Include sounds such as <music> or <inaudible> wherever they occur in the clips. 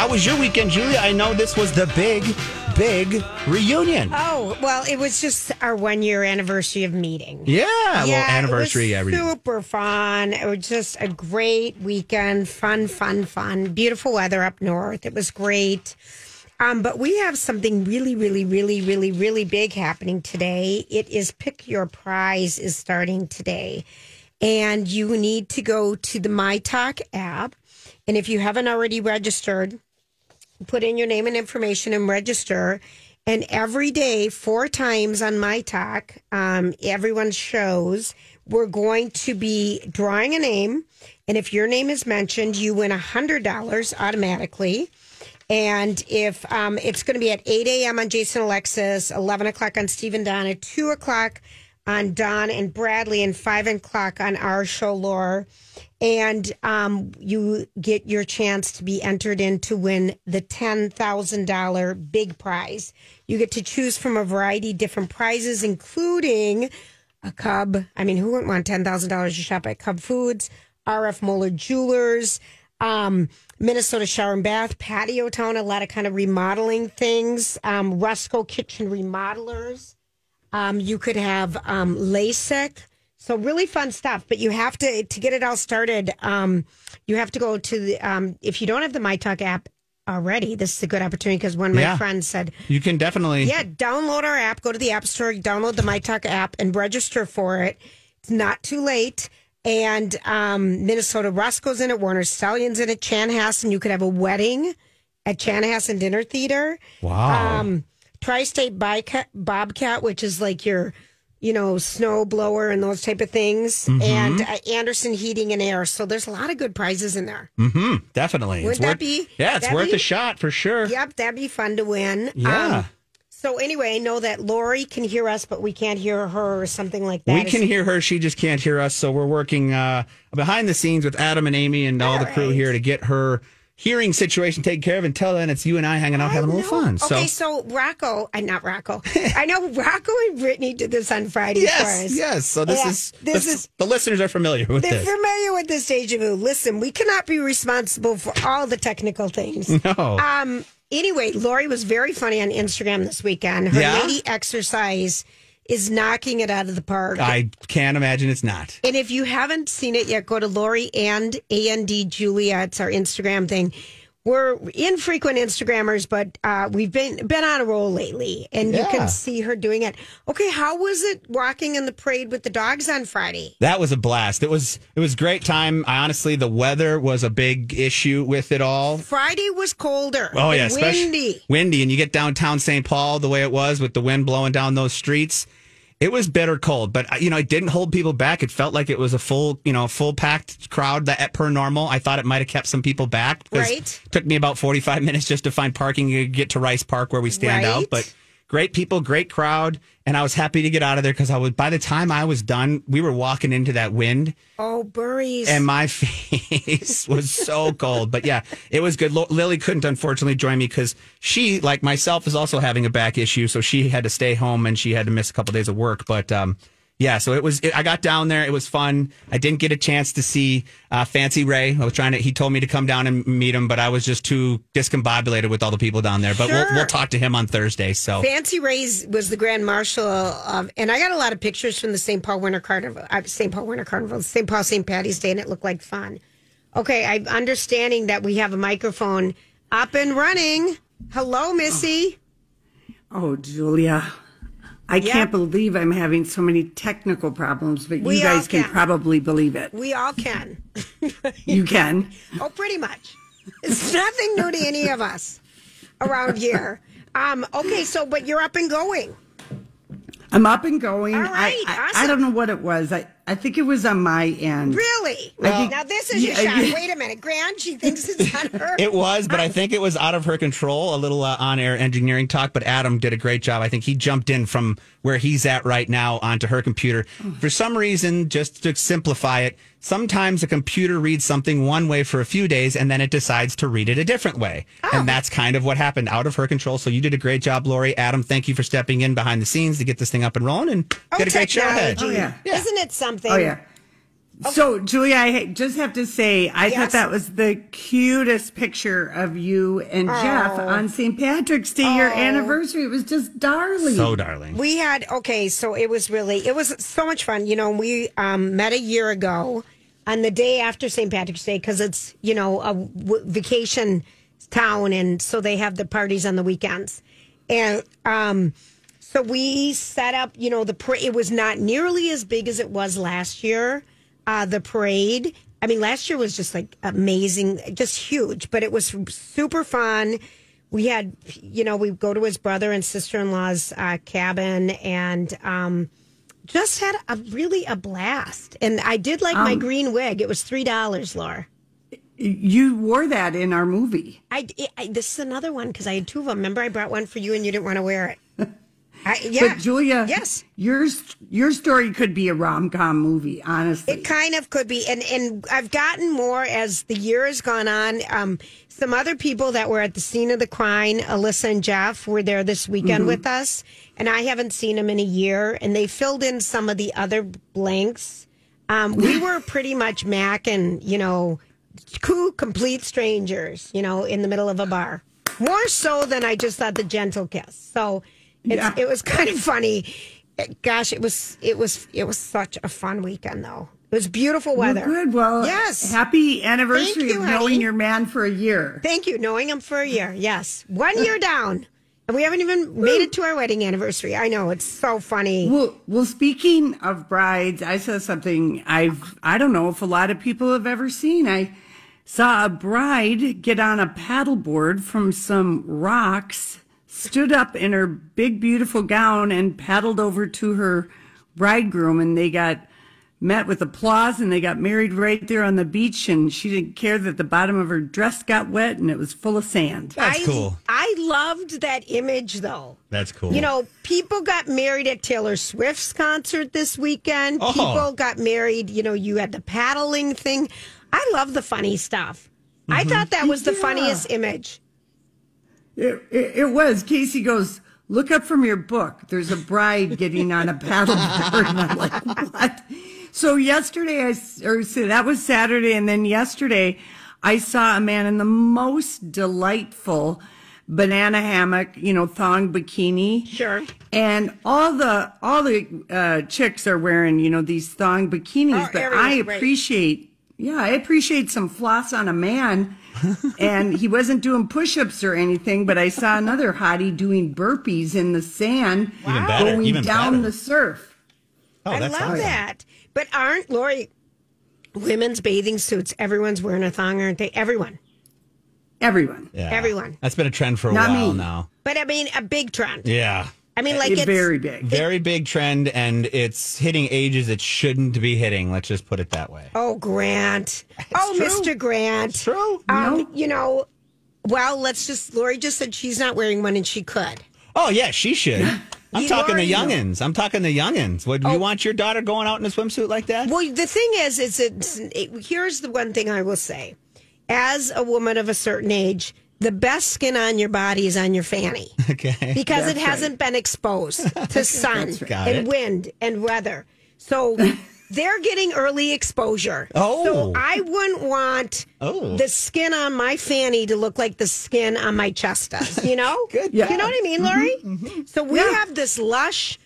How was your weekend, Julia? I know this was the big, big reunion. Oh, well, it was just our one year anniversary of meeting. Yeah, well, anniversary. It was yeah, super fun. It was just a great weekend. Fun, fun, fun. Beautiful weather up north. It was great. Um, but we have something really, really, really, really, really big happening today. It is Pick Your Prize is starting today. And you need to go to the My Talk app. And if you haven't already registered, put in your name and information and register. And every day, four times on my talk, um, everyone shows we're going to be drawing a name. And if your name is mentioned, you win $100 automatically. And if um, it's going to be at 8 a.m. on Jason Alexis, 11 o'clock on Stephen Donna, 2 o'clock on Don and Bradley, and 5 o'clock on our show, Laura and um, you get your chance to be entered in to win the $10,000 big prize. You get to choose from a variety of different prizes, including a Cub. I mean, who wouldn't want $10,000 to shop at Cub Foods, RF Moeller Jewelers, um, Minnesota Shower and Bath, Patio Town, a lot of kind of remodeling things, um, Rusco Kitchen Remodelers. Um, you could have um, LASIK so really fun stuff, but you have to to get it all started. Um, you have to go to the um, if you don't have the My Talk app already, this is a good opportunity because one of my Yeah. friends said, You can definitely. "Yeah, download our app, go to the App Store, download the My Talk app, and register for it. It's not too late." And um, Minnesota Roscoe's in it, Warner Stellian's in it, Chanhassen. You could have a wedding at Chanhassen Dinner Theater. Wow. Um, Tri-State Bobcat, which is like your, you know, snow blower and those type of things, Mm-hmm. and uh, Anderson Heating and Air. So there's a lot of good prizes in there. Mm-hmm. definitely. Wouldn't that worth, be- Yeah, it's worth be- a shot for sure. Yep, that'd be fun to win. Yeah. Um, so anyway, know that Lori can hear us, but we can't hear her or something like that. We can hear her. She just can't hear us. So we're working uh, behind the scenes with Adam and Amy and all, the crew right. here to get her hearing situation taken care of. Until then, it's you and I hanging out having a little fun. So Okay, so Rocco, and not Rocco. I know Rocco and Brittany did this on Friday for yes, us. yes. So this Yeah, is this the, is- the listeners are familiar with They're this. familiar with this deja vu. Listen, we cannot be responsible for all the technical things. <laughs> No. Um. Anyway, Lori was very funny on Instagram this weekend. Her Yeah? lady exercise is knocking it out of the park. I can't imagine it's not. And if you haven't seen it yet, go to Lori and and Julia. It's our Instagram thing. We're infrequent Instagrammers, but uh, we've been been on a roll lately, and you Yeah. can see her doing it. Okay, how was it walking in the parade with the dogs on Friday? That was a blast. It was it was great time. I honestly the weather was a big issue with it all. Friday was colder. Oh yeah, and especially windy. windy, and you get downtown St. Paul the way it was with the wind blowing down those streets. It was bitter cold, but uh, you know it didn't hold people back. It felt like it was a full, you know, full packed crowd that at per normal. I thought it might have kept some people back. Right. It took me about forty five minutes just to find parking to get to Rice Park where we stand Right. out, but. Great people, great crowd, and I was happy to get out of there because I was. By the time I was done, we were walking into that wind, Oh, Burries. and my <laughs> face was so cold. But yeah, it was good. Lo- Lily couldn't unfortunately join me because she, like myself, is also having a back issue, so she had to stay home and she had to miss a couple days of work. But um, yeah, so it was. It, I got down there. It was fun. I didn't get a chance to see uh, Fancy Ray. I was trying to. He told me to come down and meet him, but I was just too discombobulated with all the people down there. But we'll, we'll talk to him on Thursday. So Fancy Ray's was the grand marshal of, and I got a lot of pictures from the St. Paul Winter Carnival, uh, St. Paul Winter Carnival, St. Paul St. Patty's Day, and it looked like fun. Okay, I'm understanding that we have a microphone up and running. Hello, Missy. Oh, Julia. I Yeah. can't believe I'm having so many technical problems, but We you guys can can. probably believe it. We all can. <laughs> You can. Oh, pretty much. It's <laughs> nothing new to any of us around here. Um, okay, so but you're up and going. I'm up and going. All right, I, I, awesome. I don't know what it was. I, I think it was on my end. Really? think- now this is your Yeah, shot. yeah. Wait a minute, Grant. She thinks it's on <laughs> her. It was, but I think it was out of her control. A little uh, on-air engineering talk, but Adam did a great job. I think he jumped in from where he's at right now onto her computer. For some reason, just to simplify it, sometimes a computer reads something one way for a few days and then it decides to read it a different way. And that's kind of what happened out of her control. So you did a great job, Lori. Adam, thank you for stepping in behind the scenes to get this thing up and rolling and Oh, get a great show ahead. technology. Oh, yeah. Isn't it something? Oh yeah. So, Julia, I just have to say, I Yes. thought that was the cutest picture of you and Jeff Oh. on St. Patrick's Day, your anniversary. It was just darling. So darling. We had okay, so it was really it was so much fun. You know, we um, met a year ago on the day after St. Patrick's Day because it's you know a w- vacation town, and so they have the parties on the weekends, and um, so we set up. You know, the par- it was not nearly as big as it was last year. Uh, the parade. I mean, last year was just like amazing, just huge, but it was super fun. We had you know we go to his brother and sister-in-law's uh, cabin and um, just had a really a blast. And i did like my green wig. It was three dollars laura. You wore that in our movie. I, I this is another one because i had two of them remember i brought one for you and you didn't want to wear it I, yeah But Julia, yes your your story could be a rom com movie. Honestly, It kind of could be, and and I've gotten more as the year has gone on. Um, some other people that were at the scene of the crime, Alyssa and Jeff, were there this weekend with us, and I haven't seen them in a year, and they filled in some of the other blanks. Um, we <laughs> were pretty much Mac and you know, two complete strangers, you know, in the middle of a bar. More so than I just thought the gentle kiss. So Yeah. it was <laughs> kind of funny. Gosh, it was it was it was such a fun weekend though. It was beautiful Well, weather. good. Well, yes. Happy anniversary you, of honey. knowing your man for a year. Thank you. Knowing him for a year. Yes, one year <laughs> down, and we haven't even made it to our wedding anniversary. I know it's so funny. Well, well, speaking of brides, I saw something I've I don't know if a lot of people have ever seen. I saw a bride get on a paddleboard from some rocks, stood up in her big beautiful gown and paddled over to her bridegroom and they got met with applause and they got married right there on the beach and she didn't care that the bottom of her dress got wet and it was full of sand. That's I, cool. I loved that image though. That's cool. You know, people got married at Taylor Swift's concert this weekend. Oh. People got married, you know, you had the paddling thing. I love the funny stuff. I mm-hmm. thought that was the Yeah. funniest image. It, it, it was. Casey goes, look up from your book. There's a bride getting on a paddleboard. And I'm like, what? So yesterday, I, or so that was Saturday. And then yesterday, I saw a man in the most delightful banana hammock, you know, thong bikini. Sure. And all the, all the, uh, chicks are wearing, you know, these thong bikinis, Oh, but I right. appreciate, yeah, I appreciate some floss on a man. And he wasn't doing push-ups or anything, but I saw another hottie doing burpees in the sand, Even better, going even down better. the surf. oh, I love awesome. that. But aren't Lori women's bathing suits? Everyone's wearing a thong, aren't they? Everyone. Everyone. Yeah. Everyone. That's been a trend for a Not while me. now. But I mean, a big trend. Yeah. I mean, like It's it's very big. Very big trend, and it's hitting ages it shouldn't be hitting. Let's just put it that way. Oh, Grant. oh, true. Mr. Grant. true. Um, No. You know, well, let's just. Lori just said she's not wearing one, and she could. Oh yeah, she should. I'm You talking the already know. youngins. I'm talking the youngins. Would Oh. you want your daughter going out in a swimsuit like that? Well, the thing is, is it's, it, here's the one thing I will say: as a woman of a certain age, the best skin on your body is on your fanny <laughs> Okay. because it hasn't been exposed <laughs> to sun and wind and weather. So <laughs> they're getting early exposure. Oh. so I wouldn't want Oh. the skin on my fanny to look like the skin on my chest does. You know, Good. You know what I mean, Lori? Mm-hmm, So we Yeah. have this lush.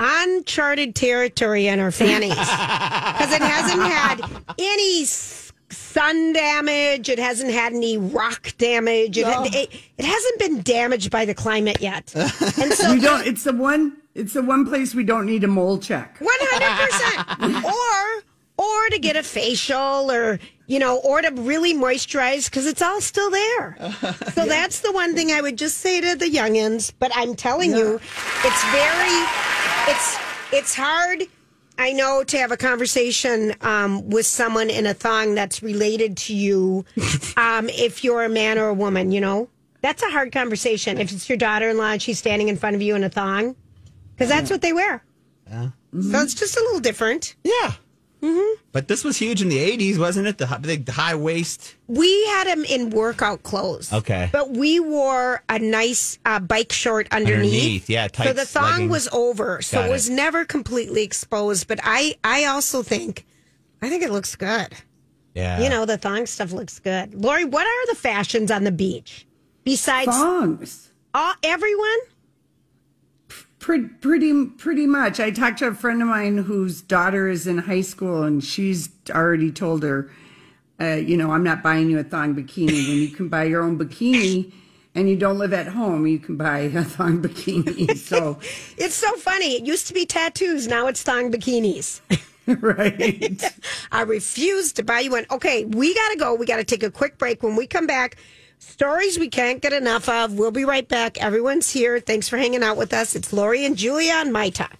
Uncharted territory in our fannies because it hasn't had any sun damage. It hasn't had any rock damage. It, it, it hasn't been damaged by the climate yet. <laughs> And so We don't. It's the one. It's the one place we don't need a mole check. One hundred percent. <laughs> Or or to get a facial or you know, or to really moisturize because it's all still there. <laughs> So that's the one thing I would just say to the youngins. But I'm telling you, it's very it's it's hard I know to have a conversation um, with someone in a thong that's related to you, <laughs> um, if you're a man or a woman, you know, that's a hard conversation. If it's your daughter-in-law and she's standing in front of you in a thong, because that's what they wear. Yeah. So it's just a little different. Yeah. But this was huge in the 80s, wasn't it? The big high waist. We had them in workout clothes. Okay. But we wore a nice uh, bike short underneath. Underneath, yeah, So the thong leggings. was over. So Got it was it. never completely exposed. But I, I also think, I think it looks good. Yeah. You know, the thong stuff looks good. Lori, what are the fashions on the beach besides Thongs. all, everyone? Pretty, pretty, pretty much. I talked to a friend of mine whose daughter is in high school, and she's already told her, uh, you know, I'm not buying you a thong bikini. when you can buy your own bikini, and you don't live at home, you can buy a thong <laughs> bikini. So, <laughs> It's so funny. It used to be tattoos. Now it's thong bikinis. <laughs> right. I refuse to buy you one. Okay, we got to go. We got to take a quick break. When we come back, stories we can't get enough of. We'll be right back. Everyone's here. Thanks for hanging out with us. It's Lori and Julia on My Talk.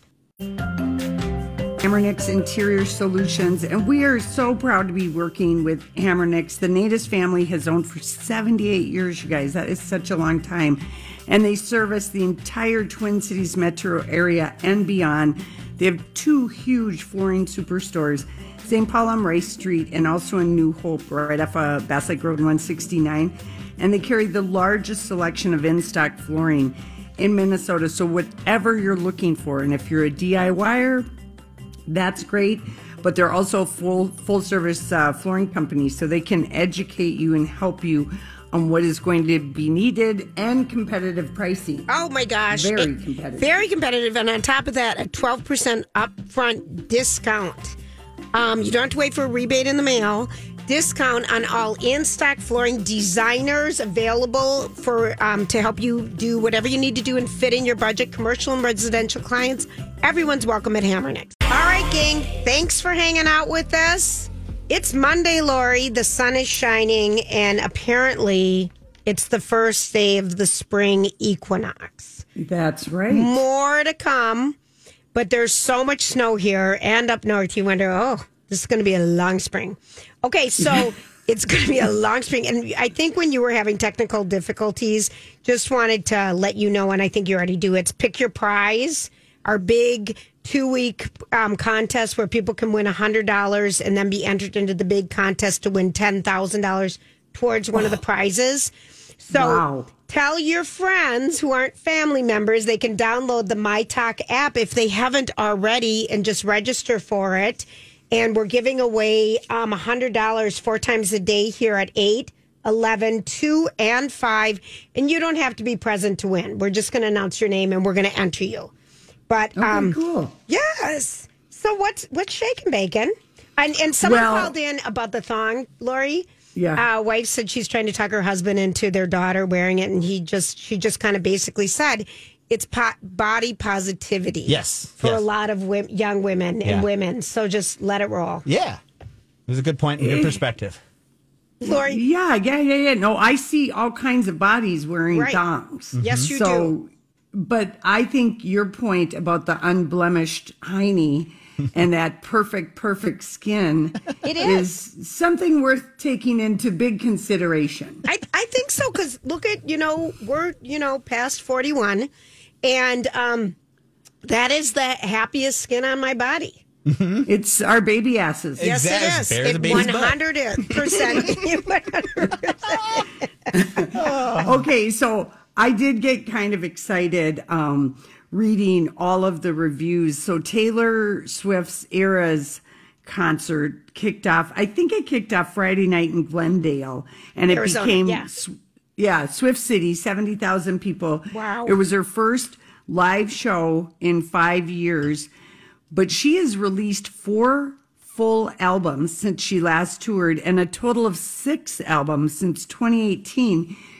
Hamernick's Interior Solutions, and we are so proud to be working with Hamernick's. The Natus family has owned for 78 years, you guys. That is such a long time. And they service the entire Twin Cities metro area and beyond. They have two huge flooring superstores, St. Paul on Rice Street and also in New Hope, right off of Bass Lake Road 169. And they carry the largest selection of in stock flooring in Minnesota. So, whatever you're looking for, and if you're a DIYer, that's great but they're also full full service uh, flooring company, so they can educate you and help you on what is going to be needed and competitive pricing Oh my gosh. Very It- competitive. Very competitive. And on top of that, a 12% upfront discount. Um, you don't have to wait for a rebate in the mail. Discount on all in stock flooring designers available for um, to help you do whatever you need to do and fit in your budget. Commercial and residential clients, everyone's welcome at Hamernick's. All right, gang, thanks for hanging out with us. It's Monday, Lori. The sun is shining, and apparently, it's the first day of the spring equinox that's right more to come. But there's so much snow here and up north. You wonder, oh, this is going to be a long spring. Okay, so <laughs> it's going to be a long spring. And I think when you were having technical difficulties, just wanted to let you know, and I think you already do. It's pick your prize, our big two week um, contest where people can win $100 and then be entered into the big contest to win $10,000 towards one of the prizes. So Wow. tell your friends who aren't family members they can download the MyTalk app if they haven't already and just register for it. And we're giving away um, $100 four times a day here at 8, 11, 2, and 5. And you don't have to be present to win. We're just going to announce your name and we're going to enter you. But okay, um, cool Yes. So what's what's shaking bacon? And and someone Well- called in about the thong, Lori. Yeah. Uh, wife said she's trying to talk her husband into their daughter wearing it, and he just she just kind of basically said it's po- body positivity. Yes, For a lot of wom- young women and Yeah. women. So just let it roll. Yeah. It was a good point and good perspective. Lori. yeah yeah yeah yeah no i see all kinds of bodies wearing Right. thongs Yes, you so do. but i think your point about the unblemished hiney and that perfect perfect skin It is something worth taking into big consideration I, I think so because look at you know we're you know past 41 and um that is the happiest skin on my body it's our baby asses Yes, Exact- it bears is. a baby's It butt. 100%. <laughs> <laughs> <laughs> okay, so I did get kind of excited um, reading all of the reviews. So Taylor Swift's Eras concert kicked off. I think it kicked off Friday night in Glendale, and it Arizona, became yeah. Yeah Swift City, seventy thousand people. Wow. It was her first live show in five years, but she has released four full albums since she last toured and a total of six albums since 2018.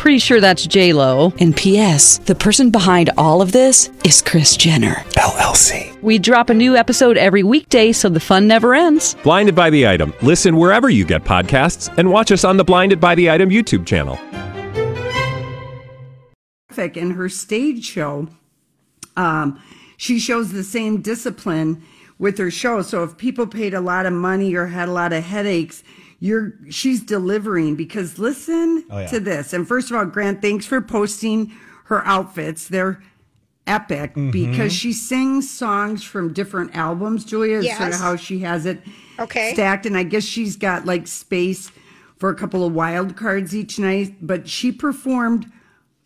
Pretty sure that's J Lo. And P.S. The person behind all of this is Kris Jenner LLC. We drop a new episode every weekday, so the fun never ends. Blinded by the item. Listen wherever you get podcasts, and watch us on the Blinded by the Item YouTube channel. in her stage show. Um, she shows the same discipline with her show. So if people paid a lot of money or had a lot of headaches, you're she's delivering because listen Oh, yeah. to this. And first of all, Grant, thanks for posting her outfits. They're epic Mm-hmm. because she sings songs from different albums. Julia is sort of how she has it Okay. stacked, and I guess she's got like space for a couple of wild cards each night. But she performed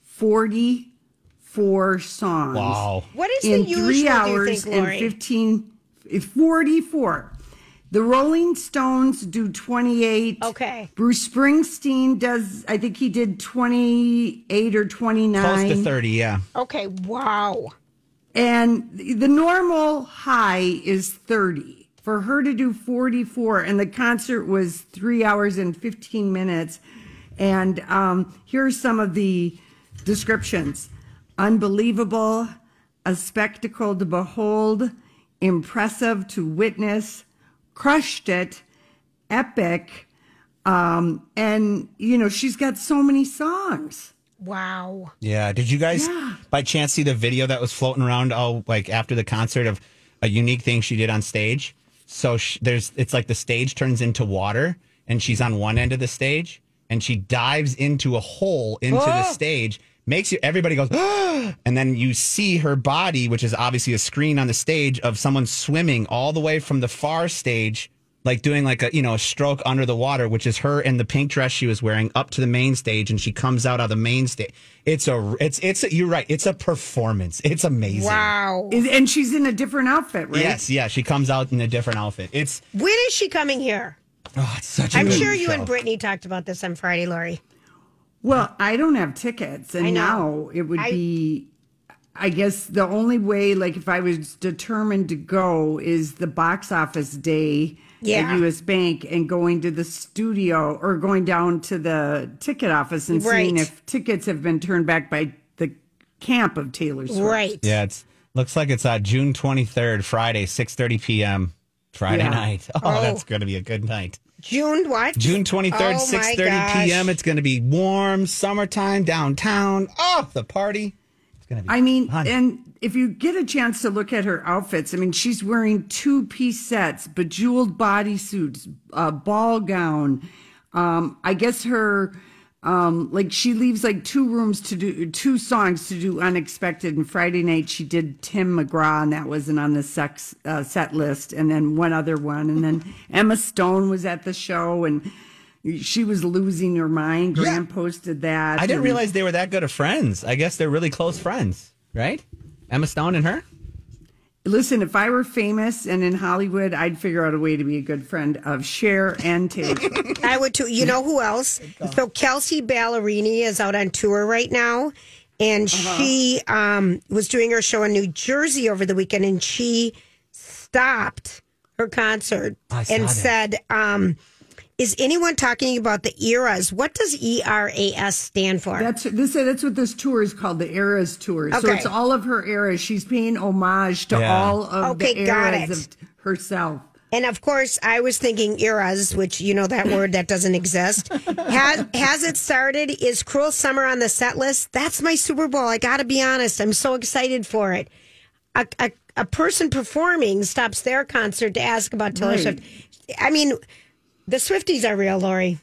forty-four songs Wow. What is in the usual? three do you hours think, and 15 44 the rolling stones do 28 Okay. bruce springsteen does i think he did 28 or 29 Close to 30, yeah. Okay. Wow. and the normal high is 30 for her to do 44 and the concert was three hours and 15 minutes and um, here's some of the descriptions unbelievable a spectacle to behold impressive to witness crushed it epic um, and you know she's got so many songs Wow. Yeah. Did you guys by chance see the video that was floating around oh like after the concert of a unique thing she did on stage? So sh there's it's like the stage turns into water and she's on one end of the stage and she dives into a hole into the <gasps> stage makes you everybody goes <gasps> and then you see her body which is obviously a screen on the stage of someone swimming all the way from the far stage like doing like a you know a stroke under the water which is her in the pink dress she was wearing up to the main stage and she comes out of the main stage it's a it's it's a, you're right it's a performance it's amazing Wow. Is- and she's in a different outfit right yes yeah she comes out in a different outfit it's When is she coming here? oh it's such a I'm good sure you show. and Brittany talked about this on Friday, Lori. Well, I don't have tickets, and now it would I- be. I guess the only way, like if I was determined to go, is the box office day Yeah. at U.S. Bank and going to the studio or going down to the ticket office and seeing if tickets have been turned back by the camp of Taylor Swift. Right. yeah it's looks like it's uh june 23rd friday 6.30 p.m friday Yeah. night oh, <laughs> Oh. that's gonna be a good night June what? June 23rd, Oh, my 6.30 p.m. It's going to be warm, summertime, downtown. Oh, the party. It's going to be I mean, fun. and if you get a chance to look at her outfits, I mean, she's wearing two piece sets, bejeweled bodysuits, a ball gown. Um, I guess her, um, like she leaves like two rooms to do two songs to do unexpected. And Friday night she did Tim McGraw, and that wasn't on the sex uh, set list. And then one other one, and then <laughs> Emma Stone was at the show, and she was losing her mind. Graham posted that. I didn't and- realize they were that good of friends. I guess they're really close friends, right? Emma Stone and her? Listen, if I were famous and in Hollywood, I'd figure out a way to be a good friend of Cher and Taylor. <laughs> I would too. You know who else? So Kelsea Ballerini is out on tour right now, and Uh-huh. she um, was doing her show in New Jersey over the weekend, and she stopped her concert I saw and that. said, um, "Is anyone talking about the eras? What does E R A S stand for?" That's this. That's what this tour is called, the Eras Tour. So it's all of her eras. She's paying homage to Yeah. all of Okay, the got eras it. of herself. And of course, I was thinking eras, which you know that word that doesn't exist. Has has it started? Is Cruel Summer on the set list? That's my Super Bowl. I got to be honest. I'm so excited for it. A, a, a person performing stops their concert to ask about Taylor Right. Swift. I mean, the Swifties are real, Lori.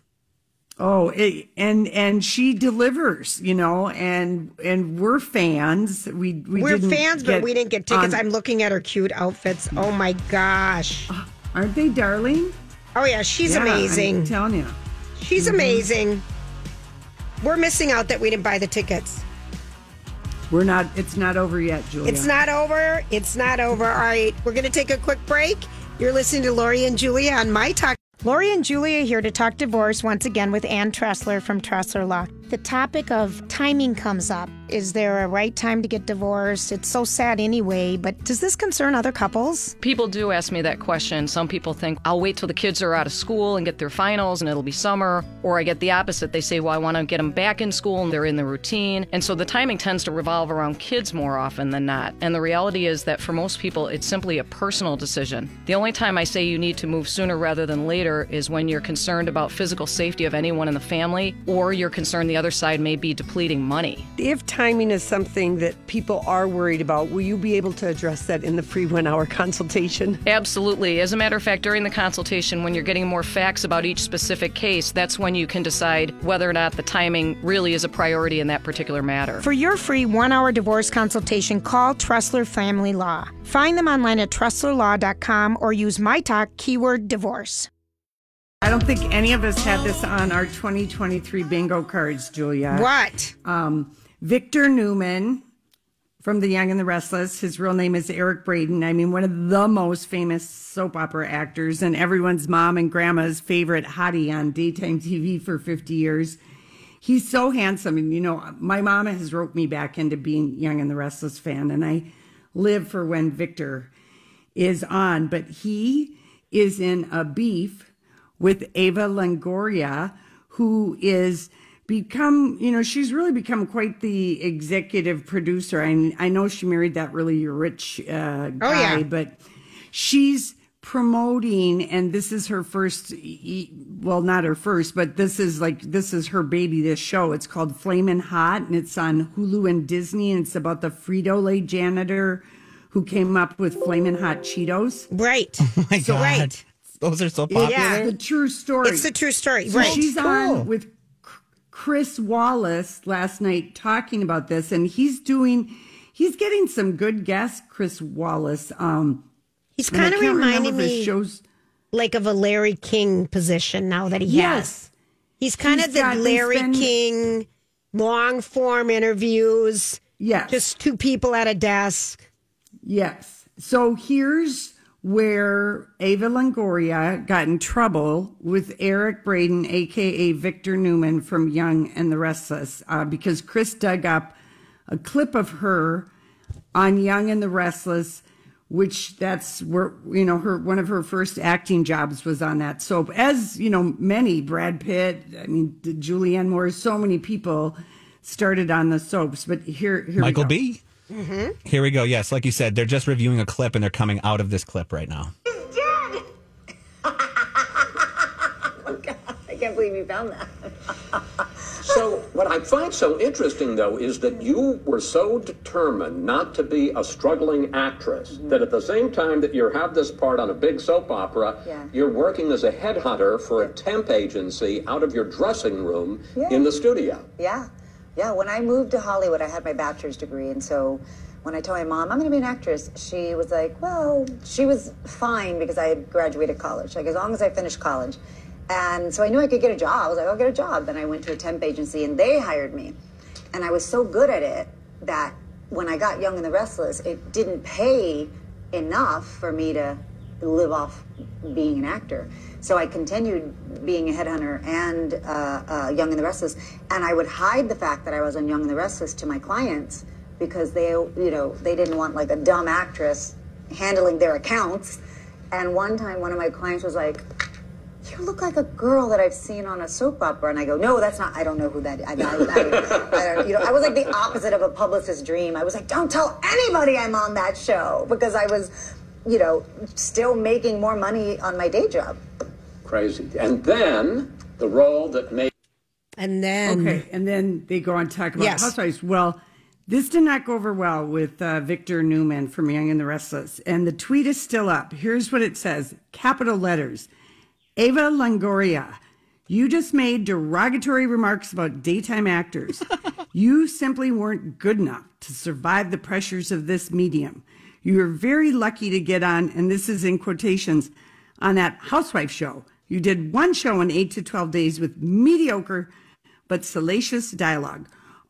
Oh, it, and and she delivers, you know, and and we're fans. We, we We're didn't fans, but we didn't get tickets. on- I'm looking at her cute outfits. Oh my gosh. aren't they darling? Oh yeah, she's Yeah, amazing. I'm telling you. She's Mm-hmm. amazing. We're missing out that we didn't buy the tickets. We're not. It's not over yet, Julia. It's not over. It's not over. All right, we're going to take a quick break. You're listening to Lori and Julia on My Talk. Lori and Julia here to talk divorce once again with Ann Tressler from Tressler Law. The topic of timing comes up. Is there a right time to get divorced? It's so sad anyway, but does this concern other couples? People do ask me that question. Some people think I'll wait till the kids are out of school and get their finals and it'll be summer. Or I get the opposite. They say, well, I want to get them back in school and they're in the routine. And so the timing tends to revolve around kids more often than not. And the reality is that for most people, it's simply a personal decision. The only time I say you need to move sooner rather than later is when you're concerned about physical safety of anyone in the family or you're concerned the other side may be depleting money. If timing is something that people are worried about, will you be able to address that in the free one hour <laughs> consultation? Absolutely. As a matter of fact, during the consultation, when you're getting more facts about each specific case, that's when you can decide whether or not the timing really is a priority in that particular matter. For your free one hour divorce consultation, call Tressler Family Law. Find them online at TresslerLaw.com or use my talk keyword divorce. I don't think any of us had this on our 2023 bingo cards, Julia. What? Um, Victor Newman from The Young and the Restless. His real name is Eric Braeden. I mean, one of the most famous soap opera actors and everyone's mom and grandma's favorite hottie on daytime TV for 50 years. He's so handsome. And, you know, my mom has roped me back into being Young and the Restless fan. And I live for when Victor is on. But he is in a beef with Eva Longoria, who is become, you know, she's really become quite the executive producer. I, I know she married that really rich uh, guy, yeah. but she's promoting, and this is her first, e- well, not her first, but this is like, this is her baby, this show. It's called Flamin' Hot, and it's on Hulu and Disney, and it's about the Frito-Lay janitor who came up with Flamin' Hot Cheetos. Right. <laughs> oh My So, God. right. Those are so popular. Yeah. The true story. It's the true story. So right. she's Cool. on with Chris Wallace last night talking about this, and he's doing, he's getting some good guests. Chris Wallace. Um, He's kind of reminding me shows. like of a Larry King position now that he Yes. has. He's kind He's of the got- Larry been- King long form interviews. Yes. Just two people at a desk. Yes. So here's where Eva Longoria got in trouble with Eric Braeden, aka Victor Newman from Young and the Restless, uh, because Chris dug up a clip of her on Young and the Restless, which that's where you know her one of her first acting jobs was on that soap. As you know, many Brad Pitt, I mean Julianne Moore, so many people started on the soaps. But here, here Michael go. B. Here we go. Yes, like you said, they're just reviewing a clip and they're coming out of this clip right now. dead. <laughs> oh God, I can't believe you found that. <laughs> So, what I find so interesting, though, is that you were so determined not to be a struggling actress mm-hmm. that at the same time that you have this part on a big soap opera, Yeah. you're working as a headhunter for a temp agency out of your dressing room Yeah. in the studio. Yeah, yeah. When I moved to Hollywood, I had my bachelor's degree, and so when I told my mom I'm going to be an actress, she was like, "Well, she was fine because I had graduated college. Like as long as I finished college." And so I knew I could get a job. I was like, I'll get a job. Then I went to a temp agency and they hired me. And I was so good at it that when I got Young and the Restless, it didn't pay enough for me to live off being an actor. So I continued being a headhunter and uh, uh, Young and the Restless. And I would hide the fact that I was on Young and the Restless to my clients because they, you know, they didn't want like a dumb actress handling their accounts. And one time, one of my clients was like, you look like a girl that I've seen on a soap opera. And I go, no, that's not, I don't know who that is. I, I, I, I don't, you know, I was like the opposite of a publicist's dream. I was like, don't tell anybody I'm on that show because I was, you know, still making more money on my day job. Crazy. And then the role that made And then Okay, and then they go on to talk about Yes. housewives. Well, this did not go over well with uh, Victor Newman from Young and the Restless, and the tweet is still up. Here's what it says: capital letters. Eva Longoria, You just made derogatory remarks about daytime actors. <laughs> you simply weren't good enough to survive the pressures of this medium. You were very lucky to get on, and this is in quotations, on that housewife show. You did one show in 8 to 12 days with mediocre but salacious dialogue.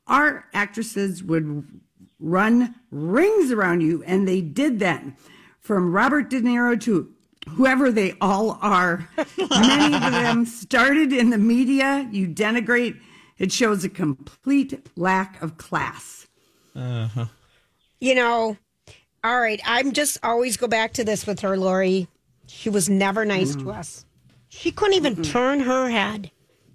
Our actresses would run rings around you, and they did then. From Robert De Niro to whoever they all are, <laughs> many of them started in the media. You denigrate. It shows a complete lack of class. Uh-huh. You know, all right. I'm just always go back to this with her, Lori. She was never nice to mm. us. She couldn't even turn her head.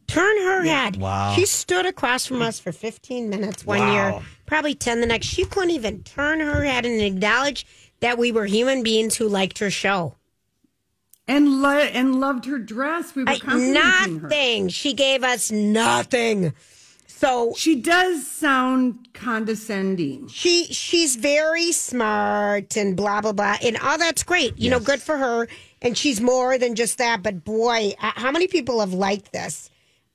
Turn her head. Wow. She stood across from us for 15 minutes one Wow. year, probably 10 the next. She couldn't even turn her head and acknowledge that we were human beings who liked her show. And lo- and loved her dress. We were I- complimenting her. nothing. She gave us nothing. So She does sound condescending. she she's very smart and blah blah blah and all that's great you know good for her and she's more than just that but boy uh, how many people have liked this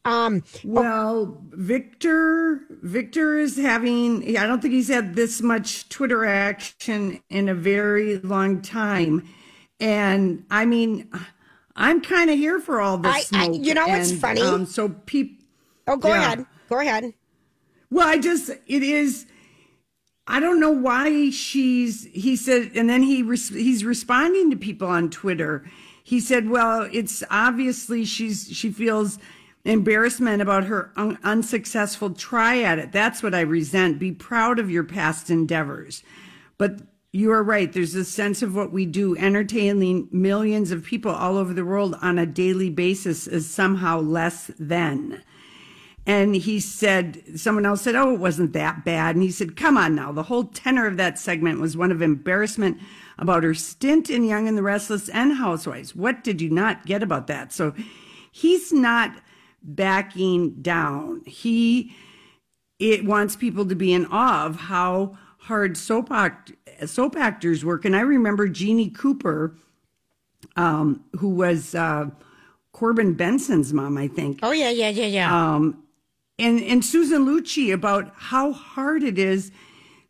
um Well, Victor, Victor is having. I don't think he's had this much Twitter action in a very long time, and I mean, I'm kind of here for all this I- I- you know what's funny? Um, so people. oh go Yeah. ahead go ahead Well, I just it is. I don't know why she's. He said, and then he res, he's responding to people on Twitter. He said, "Well, it's obviously she's she feels embarrassment about her un, unsuccessful try at it. That's what I resent. Be proud of your past endeavors, but." You are right. There's a sense of what we do, entertaining millions of people all over the world on a daily basis, is somehow less than. And he said, someone else said, oh, it wasn't that bad. And he said, come on now. The whole tenor of that segment was one of embarrassment about her stint in Young and the Restless and Housewives. What did you not get about that? So he's not backing down. He it wants people to be in awe of how hard soap, act, soap actors work. And I remember Jeanne Cooper, um, who was uh, Corbin Bernsen's mom, I think oh yeah yeah yeah yeah um, and and Susan Lucci about how hard it is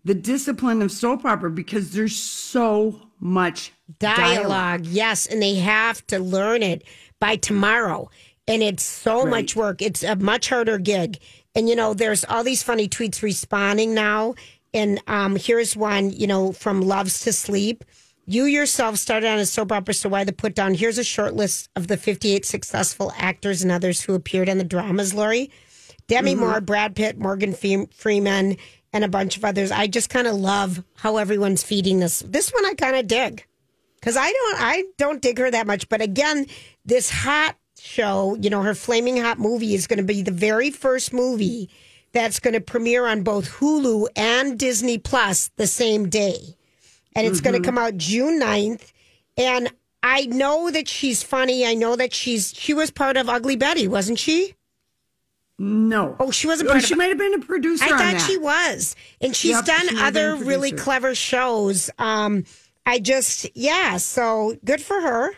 the discipline of soap opera because there's so much dialogue. Yes, and they have to learn it by tomorrow. And it's so much work. It's a much harder gig. And you know, there's all these funny tweets responding now. And um, here's one, you know, from Loves to Sleep. You yourself started on a soap opera, so why the put down? Here's a short list of the 58 successful actors and others who appeared on the dramas, Lori. Demi mm-hmm. Moore, Brad Pitt, Morgan Freeman, and a bunch of others. I just kind of love how everyone's feeding this. This one I kind of dig because I don't I don't dig her that much. But again, this hot show, you know, her flaming hot movie is going to be the very first movie that's going to premiere on both Hulu and Disney Plus the same day, and it's going to mm-hmm. come out June 9th. And I know that she's funny. I know that she's she was part of Ugly Betty, wasn't she? No. Oh, she wasn't Oh, she of might have been a producer I on thought that. she was, and she's Yep, done she might have been other really clever shows. Um, I just, yeah, so good for her.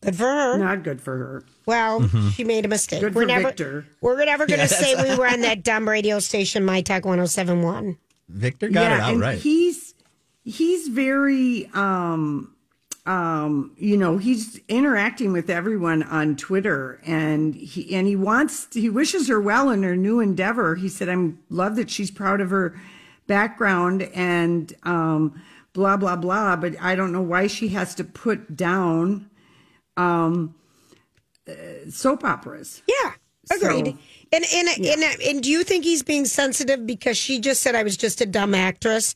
Good for her. Not good for her. Well, she made a mistake. Good we're for never, Victor. We're never going to Yes. say we were on that <laughs> dumb radio station, My Talk 1071. Victor got it out and right. He's he's very um um you know he's interacting with everyone on Twitter and he and he wants he wishes her well in her new endeavor. He said I'm love that she's proud of her background and um blah blah blah but I don't know why she has to put down um uh, soap operas. Yeah, agreed. So- and, and, and, and do you think he's being sensitive because she just said I was just a dumb actress?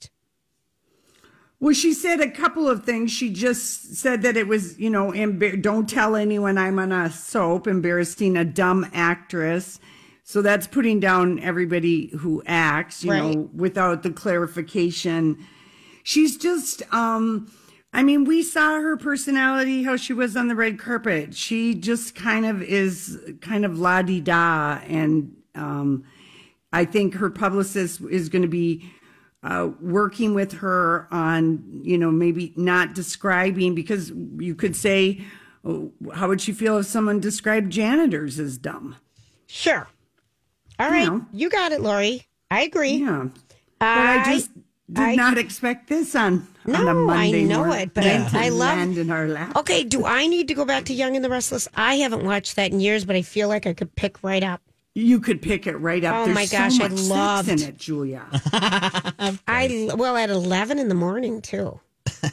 Well, she said a couple of things. She just said that it was, you know, embar- don't tell anyone I'm on a soap, embarrassing a dumb actress. So that's putting down everybody who acts, you Right. know, without the clarification. She's just, um, I mean, we saw her personality, how she was on the red carpet. She just kind of is kind of la di da. And, um, I think her publicist is going to be uh, working with her on, you know, maybe not describing because you could say, oh, how would she feel if someone described janitors as dumb? Sure. All You right, know. you got it, Lori. I agree. Yeah. But I, just did I- not expect this on, on a No, I know morning. it, but I- I love- land in our lap. Okay, do I need to go back to Young and the Restless? I haven't watched that in years, but I feel like I could pick right up. You could pick it right up. Oh There's my so gosh, I much sex loved- in it, Julia. <laughs> I well at eleven in the morning too.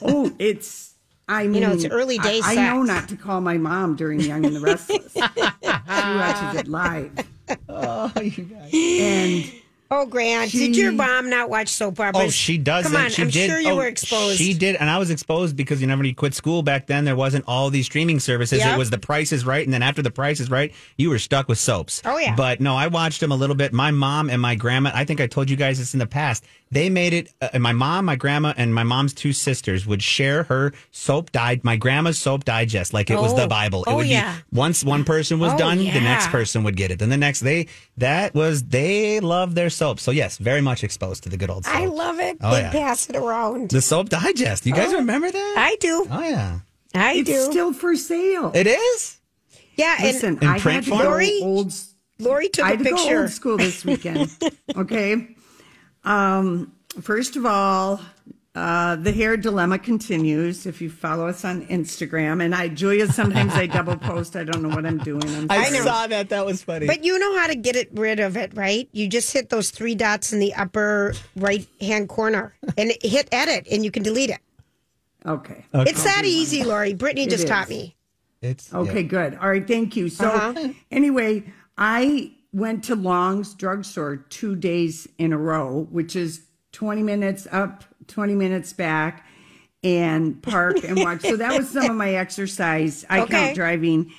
oh, it's. I mean, You know, it's early day I, I know not to call my mom during Young and the Restless. she watches it live. <laughs> Oh, you guys. And Oh, Grant, She- did your mom not watch soap operas? Oh, she doesn't. Come on, she I'm did. sure you oh, were exposed. She did, and I was exposed because you know when you quit school back then, there wasn't all these streaming services. Yep. It was the Price is Right, and then after the Price is Right, you were stuck with soaps. Oh, yeah. But no, I watched them a little bit. My mom and my grandma. I think I told you guys this in the past. They made it. Uh, my mom, my grandma, and my mom's two sisters would share her soap died. My grandma's soap digest, like it was the Oh. Bible. It Oh, would yeah. be once one person was Oh, done, the next person would get it. Then the next they that was they loved their soap. So yes, very much exposed to the good old soap. I love it. Oh, they yeah. pass it around. The Soap Digest. You guys Oh. remember that? I do. oh yeah. I it's do. still for sale. It is? yeah, Listen, and In I print had to form? go Lori- old. s- Lori took I a had to go picture. old school this weekend. <laughs> okay. Um, first of all, uh, the hair dilemma continues. If you follow us on Instagram, and I, Julia, sometimes I double post. I don't know what I'm doing. I'm I, sorry. saw that. That was funny. But you know how to get it rid of it, right? You just hit those three dots in the upper right hand corner and hit edit, and you can delete it. Okay. It's that easy, Lori. Brittany just taught me. it's Okay, good. All right, thank you. So, Uh-huh. anyway, I went to Long's drugstore two days in a row, which is 20 minutes up, 20 minutes back, and park and watch. so, that was some of my exercise. I Okay. count driving,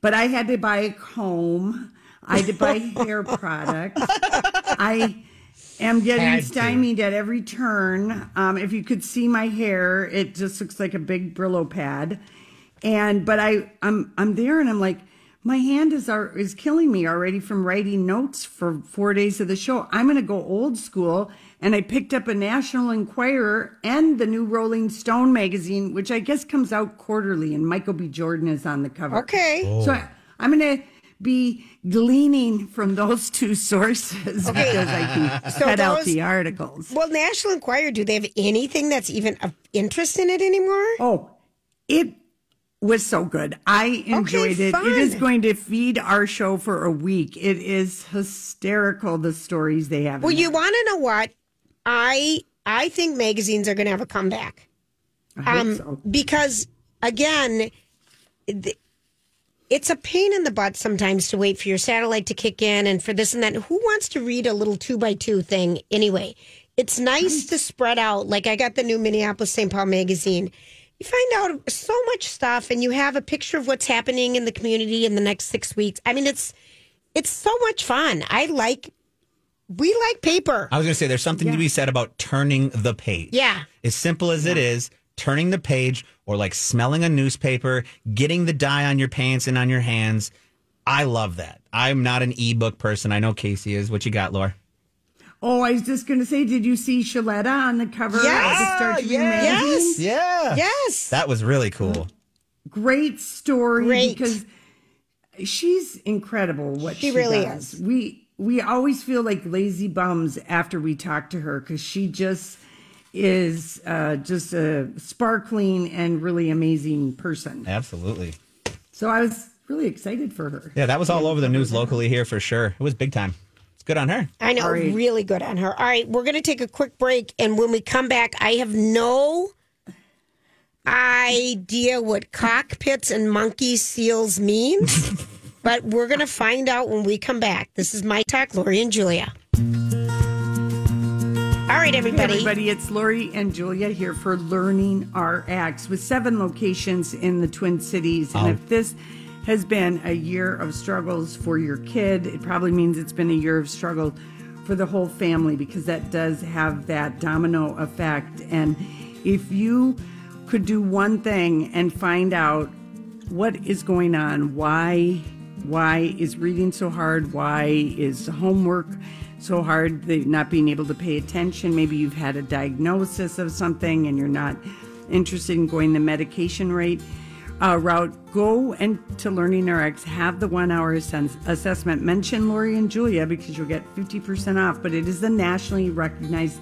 but I had to buy a comb, I had to buy <laughs> hair products. I am getting Had to. stymied at every turn. Um, if you could see my hair, it just looks like a big Brillo pad. And but I I'm I'm there and I'm like my hand is are, is killing me already from writing notes for four days of the show. I'm going to go old school, and I picked up a National Enquirer and the new Rolling Stone magazine, which I guess comes out quarterly, and Michael B. Jordan is on the cover. Okay. Oh. So I, I'm going to be gleaning from those two sources Okay. because I can So cut out the articles. Well, National Enquirer, do they have anything that's even of interest in it anymore? Oh, it was so good. I enjoyed it. fun. It is going to feed our show for a week. It is hysterical the stories they have. Well, you want to know what? I I think magazines are going to have a comeback. Um, so. because again, th- it's a pain in the butt sometimes to wait for your satellite to kick in and for this and that. Who wants to read a little two by two thing anyway? It's nice to spread out. Like I got the new Minneapolis St. Paul magazine. You find out so much stuff, and you have a picture of what's happening in the community in the next six weeks. I mean, it's it's so much fun. I like. We like paper. I was going to say there's something to be said about turning the page. Yeah. As simple as it is, turning the page or like smelling a newspaper, getting the dye on your pants and on your hands. I love that. I'm not an ebook person. I know Casey is. What you got, Laura? Oh, I was just going to say, did you see Shaletta on the cover Yes. of the Star Tribune Yes. magazine? Yeah. Yes. That was really cool. Great story Great. because she's incredible. What She she, really does. is. We we always feel like lazy bums after we talk to her because she just is uh, just a sparkling and really amazing person. Absolutely. So I was really excited for her. Yeah, that was all over the news locally here for sure. It was big time. It's good on her. I know, All right. really good on her. All right, we're going to take a quick break. And when we come back, I have no idea what cockpits and monkey seals means, <laughs> but we're going to find out when we come back. This is My Talk, Lori and Julia. All right, Hey, everybody. everybody, it's Lori and Julia here for Learning RX with seven locations in the Twin Cities. And if oh. this has been a year of struggles for your kid, it probably means it's been a year of struggle for the whole family because that does have that domino effect. And if you could do one thing and find out what is going on, why why is reading so hard, why is homework so hard, they not being able to pay attention, maybe you've had a diagnosis of something and you're not interested in going the medication rate. uh, route, go and to Learning RX, have the one hour assen- assessment. Mention Lori and Julia because you'll get 50% off, but it is the nationally recognized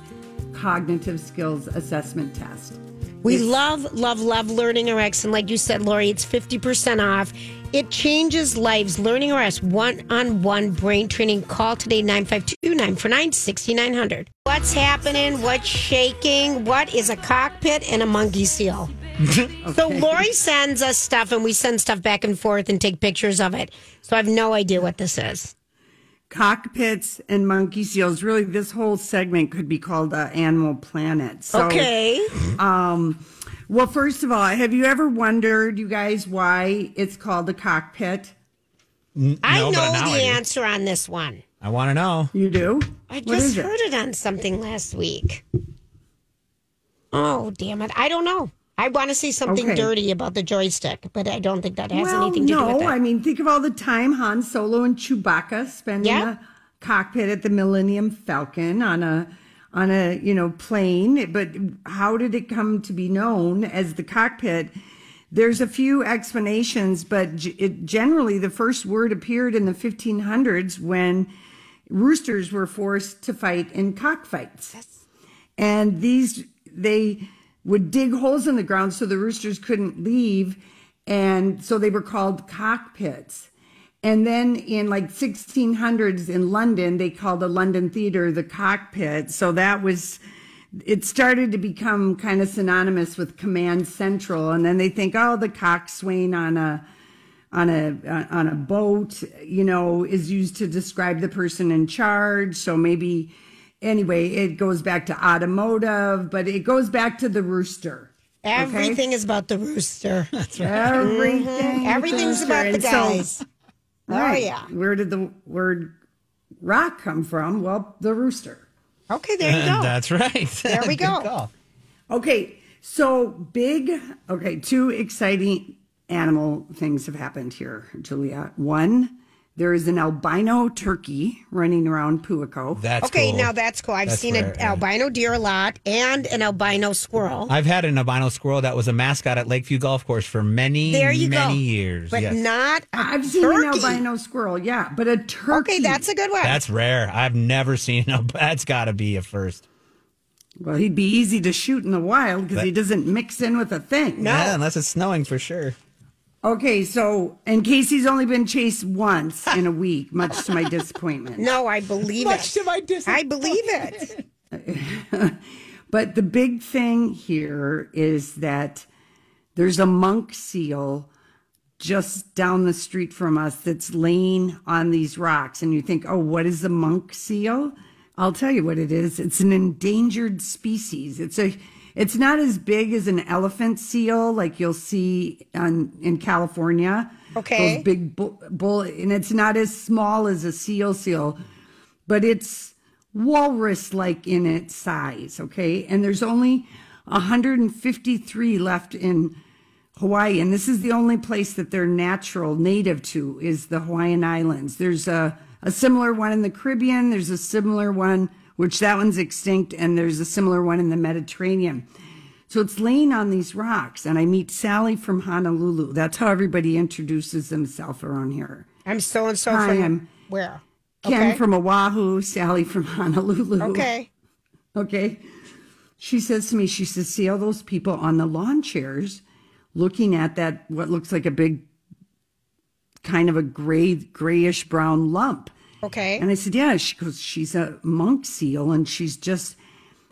cognitive skills assessment test. We love, love, love Learning RX. And like you said, Lori, it's 50% off. It changes lives. Learning RX, one on one brain training. Call today, 952 949 6900. What's happening? What's shaking? What is a cockpit and a monkey seal? <laughs> So Lori sends us stuff and we send stuff back and forth and take pictures of it. So I have no idea what this is. Cockpits and monkey seals. Really, this whole segment could be called uh, Animal Planet. So, okay. Um, well, first of all, have you ever wondered, you guys, why it's called a cockpit? I No, but know the I answer on this one. I want to know. You do? I just is it? heard it on something last week. Oh, damn it. I don't know. I want to say something Okay. dirty about the joystick, but I don't think that has well, anything to no, do with it. I mean, think of all the time Han Solo and Chewbacca spend in Yeah. a cockpit at the Millennium Falcon on a on a you know plane. But how did it come to be known as the cockpit? There's a few explanations, but g- it, generally the first word appeared in the 1500s when roosters were forced to fight in cockfights. And these, they would dig holes in the ground so the roosters couldn't leave. And so they were called cockpits. And then in like 1600s in London, they called the London Theater the cockpit. So that was, it started to become kind of synonymous with command central. And then they think, oh, the coxswain on a, on a on a boat, you know, is used to describe the person in charge. So maybe anyway, it goes back to automotive, but it goes back to the rooster. okay? Everything is about the rooster. <laughs> That's right. Everything. Mhm. Everything's about the And so- guys. Oh, Right. yeah. Where did the word rock come from? Well, the rooster. Okay, there you go. <laughs> That's right. There we <laughs> Good go. call. Okay, so big, okay, two exciting animal things have happened here, Julia. One, there is an albino turkey running around Puako. That's okay, cool. now that's cool. I've That's seen rare, an yeah. albino deer a lot and an albino squirrel. I've had an albino squirrel that was a mascot at Lakeview Golf Course for many, there you many go. years. But yes. not a I've seen turkey. an albino squirrel, yeah, but a turkey. Okay, that's a good one. That's rare. I've never seen a. <laughs> That's got to be a first. Well, he'd be easy to shoot in the wild because he doesn't mix in with a thing. Yeah, unless it's snowing for sure. Okay, so and Casey's only been chased once in a week, much to my disappointment. <laughs> no, I believe Much it. Much to my disappointment. I believe it. <laughs> But the big thing here is that there's a monk seal just down the street from us that's laying on these rocks. And you think, oh, what is a monk seal? I'll tell you what it is. It's an endangered species. It's a it's not as big as an elephant seal like you'll see on, in California. Okay. Those big bull, bull, and it's not as small as a seal seal, but it's walrus like in its size. Okay. And there's only 153 left in Hawaii. And this is the only place that they're natural native to is the Hawaiian Islands. There's a, a similar one in the Caribbean. There's a similar one, which that one's extinct. And there's a similar one in the Mediterranean. So it's laying on these rocks. And I meet Sally from Honolulu. That's how everybody introduces themselves around here. I'm so and so Hi, from I'm where? Ken Okay. from Oahu, Sally from Honolulu. Okay. Okay. She says to me, she says, see all those people on the lawn chairs looking at that, what looks like a big, kind of a gray, grayish brown lump. Okay. And I said, yeah. She goes, she's a monk seal and she's just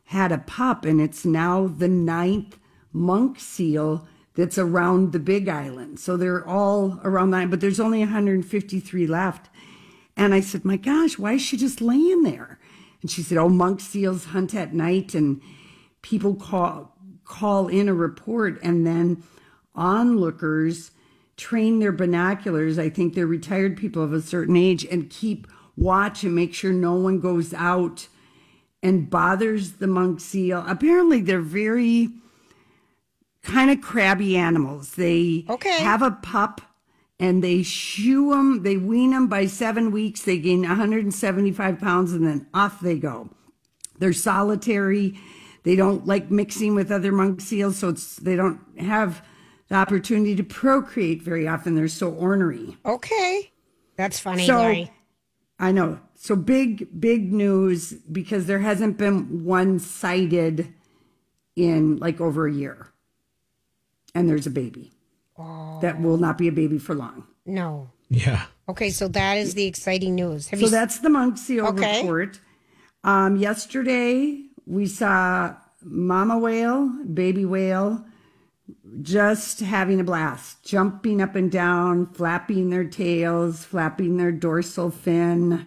had a pup and it's now the ninth monk seal that's around the big island. So they're all around that, but there's only 153 left. And I said, my gosh, why is she just laying there? And she said, oh, monk seals hunt at night and people call, call in a report and then onlookers train their binoculars. I think they're retired people of a certain age and keep watch and make sure no one goes out and bothers the monk seal. Apparently, they're very kind of crabby animals. They Okay. have a pup and they shoe them, they wean them by seven weeks. They gain 175 pounds and then off they go. They're solitary. They don't like mixing with other monk seals, so it's they don't have the opportunity to procreate very often. They're so ornery. Okay. That's funny, So Lori. I know. So big, big news because there hasn't been one sighted in like over a year. And there's a baby. That will not be a baby for long. No. Yeah. Okay, so that is the exciting news. Have so you that's the monk seal Okay. report. Um, yesterday we saw mama whale, baby whale, just having a blast, jumping up and down, flapping their tails, flapping their dorsal fin.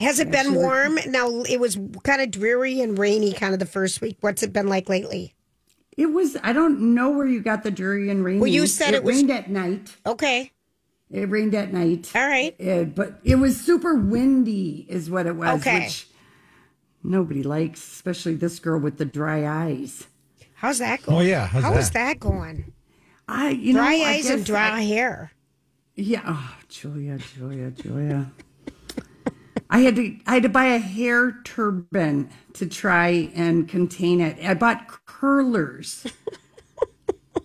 Has it been warm? Now it was kind of dreary and rainy kind of the first week. What's it been like lately? It was. I don't know where you got the jury and rain. Well, you said it was- rained at night. Okay. It rained at night. All right. Uh, but it was super windy, is what it was. Okay. Which nobody likes, especially this girl with the dry eyes. How's that oh, going? Oh, yeah. How's How that? is that going? I, you dry know, I eyes and guess dry I- hair. Yeah, oh, Julia, Julia, Julia. I had to I had to buy a hair turban to try and contain it. I bought curlers. <laughs>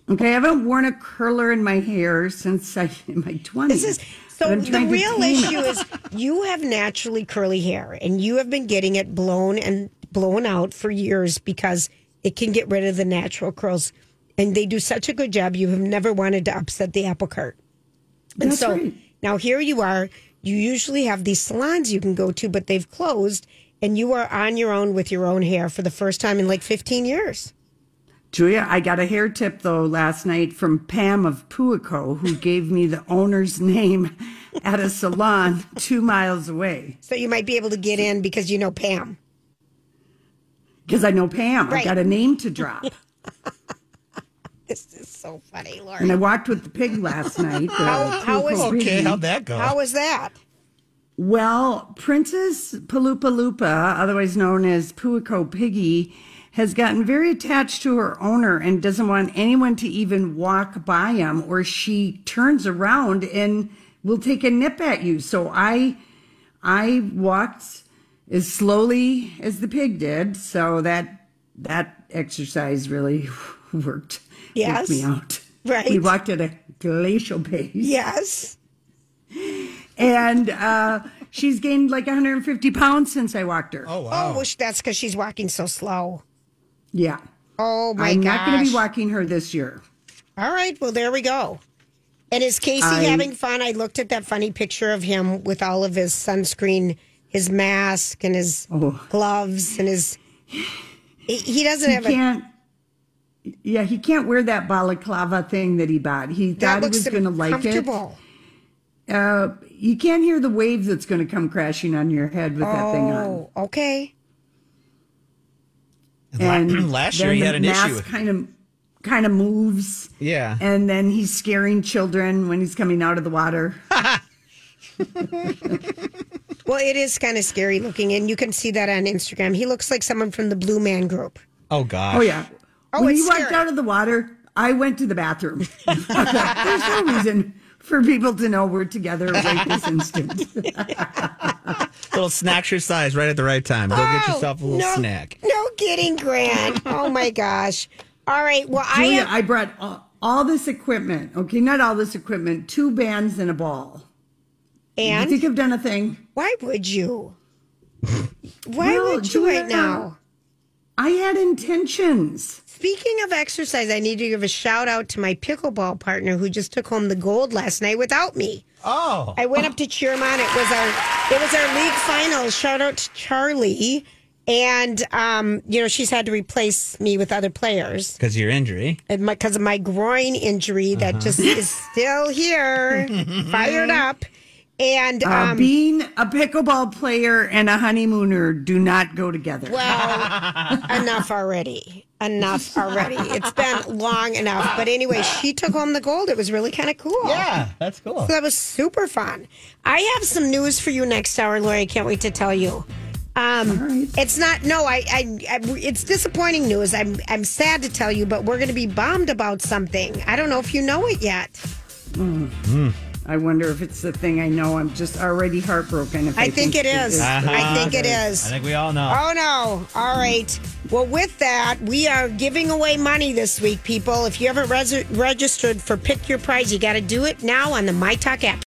Okay, I haven't worn a curler in my hair since I in my twenties. So the real issue is you have naturally curly hair and you have been getting it blown and blown out for years because it can get rid of the natural curls. And they do such a good job. You have never wanted to upset the apple cart. And That's so right. now here you are. You usually have these salons you can go to, but they've closed, and you are on your own with your own hair for the first time in like 15 years. Julia, I got a hair tip though last night from Pam of Puako, who gave me the owner's <laughs> name at a salon two miles away. So you might be able to get in because you know Pam. Because I know Pam. Right. I got a name to drop. <laughs> This is so funny, Laura. And I walked with the pig last <laughs> night. How, how was Puako piggy. that go? How was that? Well, Princess Palupa Lupa, otherwise known as Puako Piggy, has gotten very attached to her owner and doesn't want anyone to even walk by him, or she turns around and will take a nip at you. So I, I walked as slowly as the pig did. So that that exercise really <laughs> worked. Yes. worked me out. Right. We walked at a glacial pace Yes. and uh, she's gained like 150 pounds since I walked her. Oh, Oh, wow. well, that's because she's walking so slow. Yeah, Oh my I'm gosh! not going to be walking her this year. All right, well there we go. And is Casey I- having fun? I looked at that funny picture of him with all of his sunscreen, his mask, and his Oh. gloves, and his. He he doesn't He have a. can't. Yeah, he can't wear that balaclava thing that he bought. He thought he was going to like it. Uh, you can't hear the wave that's going to come crashing on your head with that thing on. Oh, okay. And <clears throat> last year he had an mask issue with kind of kind of moves. Yeah. And then he's scaring children when he's coming out of the water. <laughs> Well, it is kind of scary looking, and you can see that on Instagram. He looks like someone from the Blue Man Group. Oh God. Oh yeah. Oh, when it's he walked out of the water, I went to the bathroom. <laughs> There's no reason for people to know we're together right this instant. <laughs> Little snack your size right at the right time. Go get Oh, yourself a little no, snack. No kidding, Grant. Oh my gosh. All right. Well, I Julia, have, I brought all, all this equipment. Okay, not all this equipment. Two bands and a ball. and you think I've done a thing? Why would you? <laughs> Why Well, would you right now? I had intentions. Speaking of exercise, I need to give a shout out to my pickleball partner who just took home the gold last night without me. Oh. I went up to cheer him on. It was our it was our league finals. Shout out to Charlie. And um, you know, she's had to replace me with other players. Because of your injury. and because of my groin injury Uh-huh. that just is <laughs> still here, fired up. And Uh, um, being a pickleball player and a honeymooner do not go together. well, <laughs> enough already. Enough already. It's been long enough. But anyway, she took home the gold. It was really kind of cool. Yeah, that's cool. So that was super fun. I have some news for you next hour, Lori. I can't wait to tell you. Um, It's not. No, I, I, I. It's disappointing news. I'm. I'm sad to tell you, but we're going to be bummed about something. I don't know if you know it yet. I wonder if it's the thing I know. I'm just already heartbroken. If I, I think, think, it is. Uh-huh. I think uh-huh. it is. I think we all know. Oh, no. All right. Well, with that, we are giving away money this week, people. If you haven't res- registered for Pick Your Prize, you got to do it now on the My Talk app.